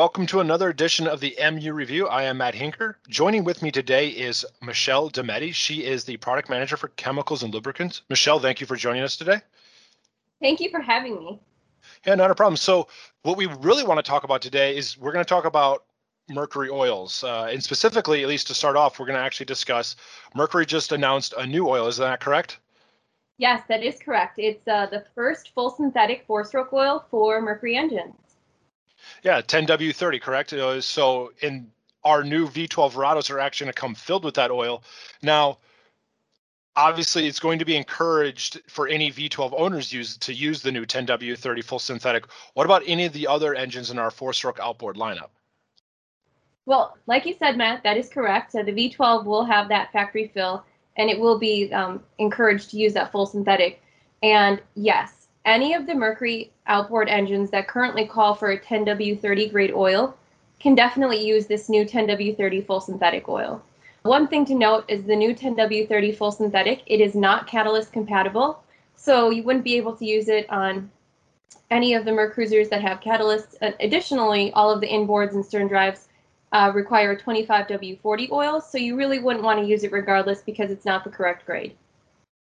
Welcome to another edition of the MU Review. I am Matt Hinker. Joining with me today is Michelle Demetti. She is the product manager for chemicals and lubricants. Michelle, thank you for joining us today. Thank you for having me. Yeah, not a problem. So, what we really want to talk about today is we're going to talk about mercury oils. Uh, and specifically, at least to start off, we're going to actually discuss Mercury just announced a new oil. Is that correct? Yes, that is correct. It's uh, the first full synthetic four stroke oil for Mercury engines. Yeah, 10W30, correct? Uh, so in our new V12 Verados are actually going to come filled with that oil. Now, obviously, it's going to be encouraged for any V12 owners use to use the new 10W30 full synthetic. What about any of the other engines in our four-stroke outboard lineup? Well, like you said, Matt, that is correct. So the V12 will have that factory fill, and it will be um, encouraged to use that full synthetic. And yes, any of the Mercury outboard engines that currently call for a 10W30 grade oil can definitely use this new 10W30 full synthetic oil. One thing to note is the new 10W30 full synthetic, it is not catalyst compatible, so you wouldn't be able to use it on any of the Mercruisers that have catalysts. Additionally, all of the inboards and stern drives uh, require 25W40 oil, so you really wouldn't want to use it regardless because it's not the correct grade.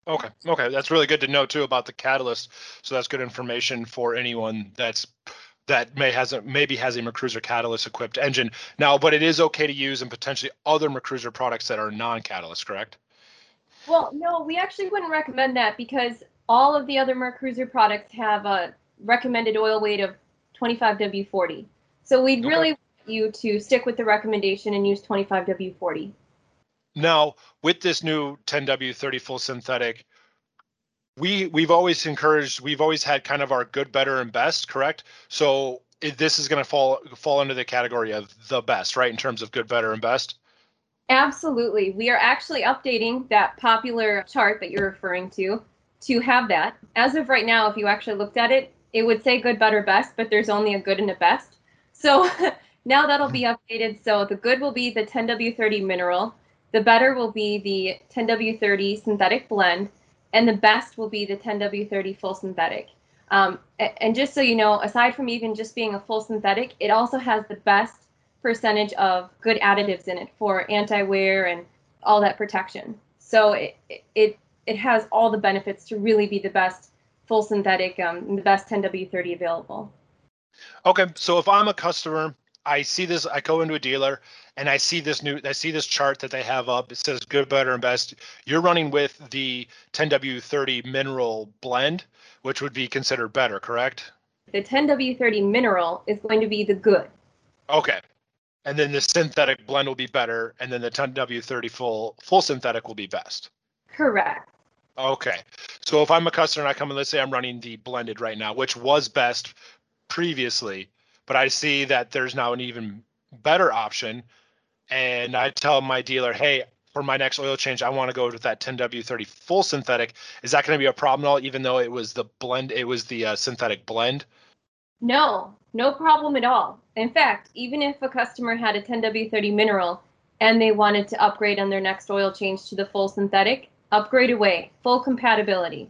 Okay. Okay. That's really good to know too about the catalyst. So that's good information for anyone that's that may has a maybe has a Mercruiser catalyst equipped engine now, but it is okay to use in potentially other Mercruiser products that are non-catalyst, correct? Well, no, we actually wouldn't recommend that because all of the other Mercruiser products have a recommended oil weight of 25W40. So we'd okay. really want you to stick with the recommendation and use 25W40. Now, with this new 10W30 full synthetic, we we've always encouraged, we've always had kind of our good, better, and best, correct? So it, this is going to fall fall under the category of the best, right, in terms of good, better, and best. Absolutely, we are actually updating that popular chart that you're referring to to have that. As of right now, if you actually looked at it, it would say good, better, best, but there's only a good and a best. So now that'll be updated. So the good will be the 10W30 mineral. The better will be the 10W30 synthetic blend, and the best will be the 10W30 full synthetic. Um, and just so you know, aside from even just being a full synthetic, it also has the best percentage of good additives in it for anti-wear and all that protection. So it it it has all the benefits to really be the best full synthetic, um, the best 10W30 available. Okay, so if I'm a customer I see this. I go into a dealer and I see this new. I see this chart that they have up. It says good, better, and best. You're running with the 10W30 mineral blend, which would be considered better, correct? The 10W30 mineral is going to be the good. Okay, and then the synthetic blend will be better, and then the 10W30 full full synthetic will be best. Correct. Okay, so if I'm a customer and I come and let's say I'm running the blended right now, which was best previously but I see that there's now an even better option. And I tell my dealer, hey, for my next oil change, I want to go with that 10W30 full synthetic. Is that going to be a problem at all, even though it was the blend, it was the uh, synthetic blend? No, no problem at all. In fact, even if a customer had a 10W30 mineral and they wanted to upgrade on their next oil change to the full synthetic, upgrade away, full compatibility.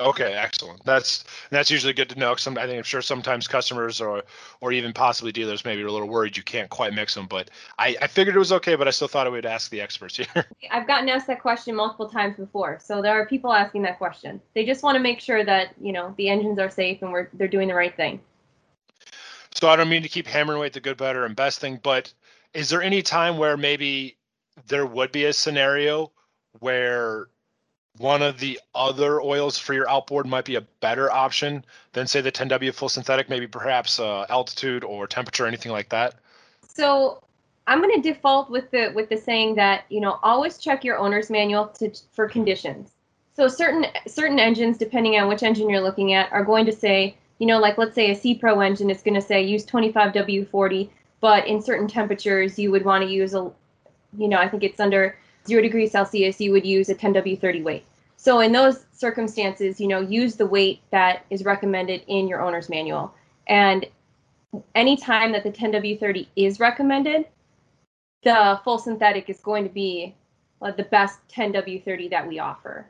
Okay, excellent. That's that's usually good to know. Some I think I'm sure sometimes customers or or even possibly dealers maybe are a little worried you can't quite mix them. But I, I figured it was okay, but I still thought I would ask the experts here. I've gotten asked that question multiple times before, so there are people asking that question. They just want to make sure that you know the engines are safe and we're they're doing the right thing. So I don't mean to keep hammering away the good, better, and best thing, but is there any time where maybe there would be a scenario where one of the other oils for your outboard might be a better option than say the 10W full synthetic, maybe perhaps uh, altitude or temperature, anything like that? So I'm going to default with the with the saying that you know always check your owner's manual to, for conditions. So certain certain engines, depending on which engine you're looking at, are going to say you know like let's say a SeaPro engine is going to say use 25W40, but in certain temperatures you would want to use a you know I think it's under zero degrees Celsius, you would use a 10W30 weight. So in those circumstances, you know, use the weight that is recommended in your owner's manual. And anytime that the 10W30 is recommended, the full synthetic is going to be uh, the best 10W30 that we offer.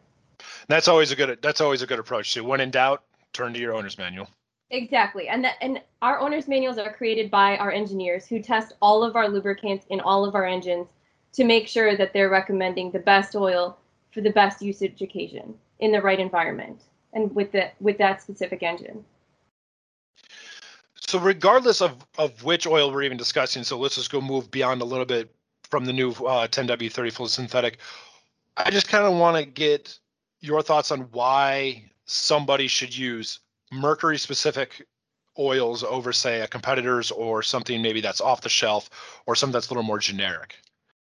That's always a good that's always a good approach too. When in doubt, turn to your owner's manual. Exactly. And that and our owner's manuals are created by our engineers who test all of our lubricants in all of our engines to make sure that they're recommending the best oil for the best usage occasion in the right environment and with the with that specific engine. So regardless of of which oil we're even discussing, so let's just go move beyond a little bit from the new uh, 10W30 full synthetic. I just kind of want to get your thoughts on why somebody should use mercury specific oils over say a competitor's or something maybe that's off the shelf or something that's a little more generic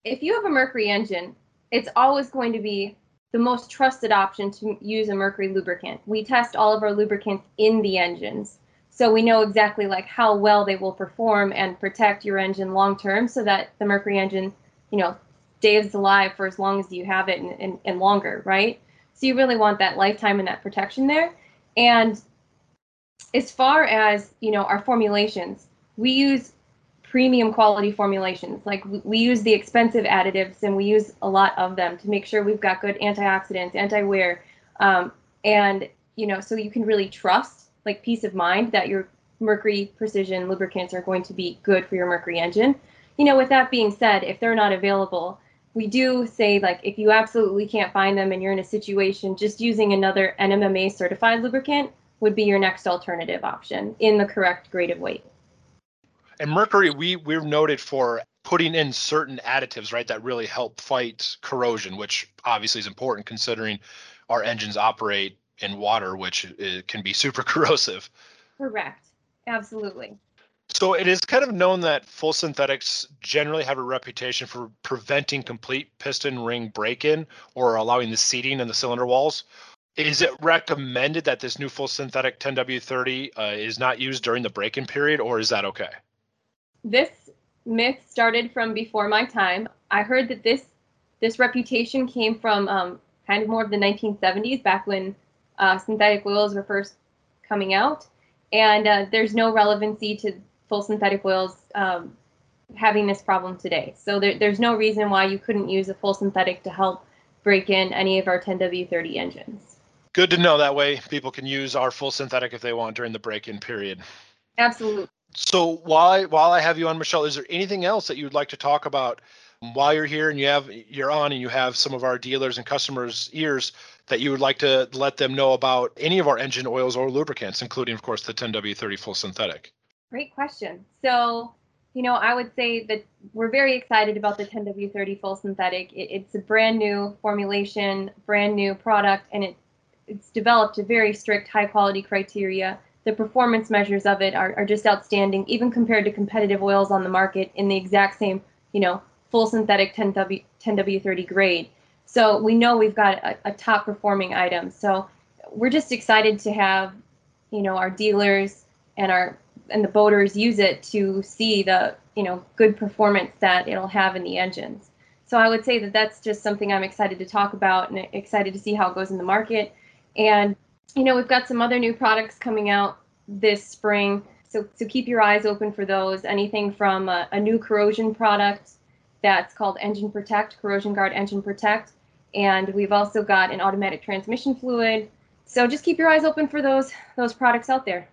if you have a mercury engine it's always going to be the most trusted option to use a mercury lubricant. We test all of our lubricants in the engines. So we know exactly like how well they will perform and protect your engine long term so that the mercury engine you know stays alive for as long as you have it and, and, and longer right? So you really want that lifetime and that protection there. And as far as you know our formulations we use premium quality formulations like we, use the expensive additives and we use a lot of them to make sure we've got good antioxidants anti-wear um, and you know so you can really trust like peace of mind that your mercury precision lubricants are going to be good for your mercury engine you know with that being said if they're not available we do say like if you absolutely can't find them and you're in a situation just using another nmma certified lubricant would be your next alternative option in the correct grade of weight. And mercury, we we're noted for putting in certain additives, right, that really help fight corrosion, which obviously is important considering our engines operate in water, which can be super corrosive. Correct. Absolutely. So it is kind of known that full synthetics generally have a reputation for preventing complete piston ring break-in or allowing the seating in the cylinder walls. Is it recommended that this new full synthetic 10W30 uh, is not used during the break-in period, or is that okay? This myth started from before my time. I heard that this this reputation came from um, kind of more of the 1970s, back when uh, synthetic oils were first coming out, and uh, there's no relevancy to full synthetic oils um, having this problem today. So there, there's no reason why you couldn't use a full synthetic to help break in any of our 10W30 engines good to know that way people can use our full synthetic if they want during the break-in period. Absolutely. So while while I have you on, Michelle, is there anything else that you'd like to talk about while you're here and you have you're on and you have some of our dealers and customers' ears that you would like to let them know about any of our engine oils or lubricants, including of course the 10W30 full synthetic? Great question. So you know, I would say that we're very excited about the 10W30 full synthetic. It, it's a brand new formulation, brand new product, and it it's developed a very strict high quality criteria. The performance measures of it are, are just outstanding, even compared to competitive oils on the market in the exact same, you know, full synthetic 10W 10W30 grade. So we know we've got a, a top performing item. So we're just excited to have, you know, our dealers and our and the boaters use it to see the you know good performance that it'll have in the engines. So I would say that that's just something I'm excited to talk about and excited to see how it goes in the market. And you know, we've got some other new products coming out this spring. So, so keep your eyes open for those. Anything from a, a new corrosion product that's called Engine Protect, Corrosion Guard Engine Protect. And we've also got an automatic transmission fluid. So just keep your eyes open for those those products out there.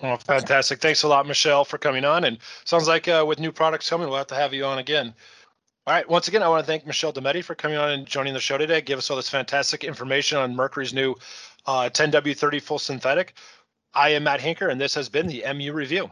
Well, fantastic. Thanks a lot, Michelle, for coming on. And sounds like uh, with new products coming, we'll have to have you on again. All right. Once again, I want to thank Michelle Demetti for coming on and joining the show today. Give us all this fantastic information on Mercury's new uh, 10W30 full synthetic. I am Matt Hinker, and this has been the MU Review.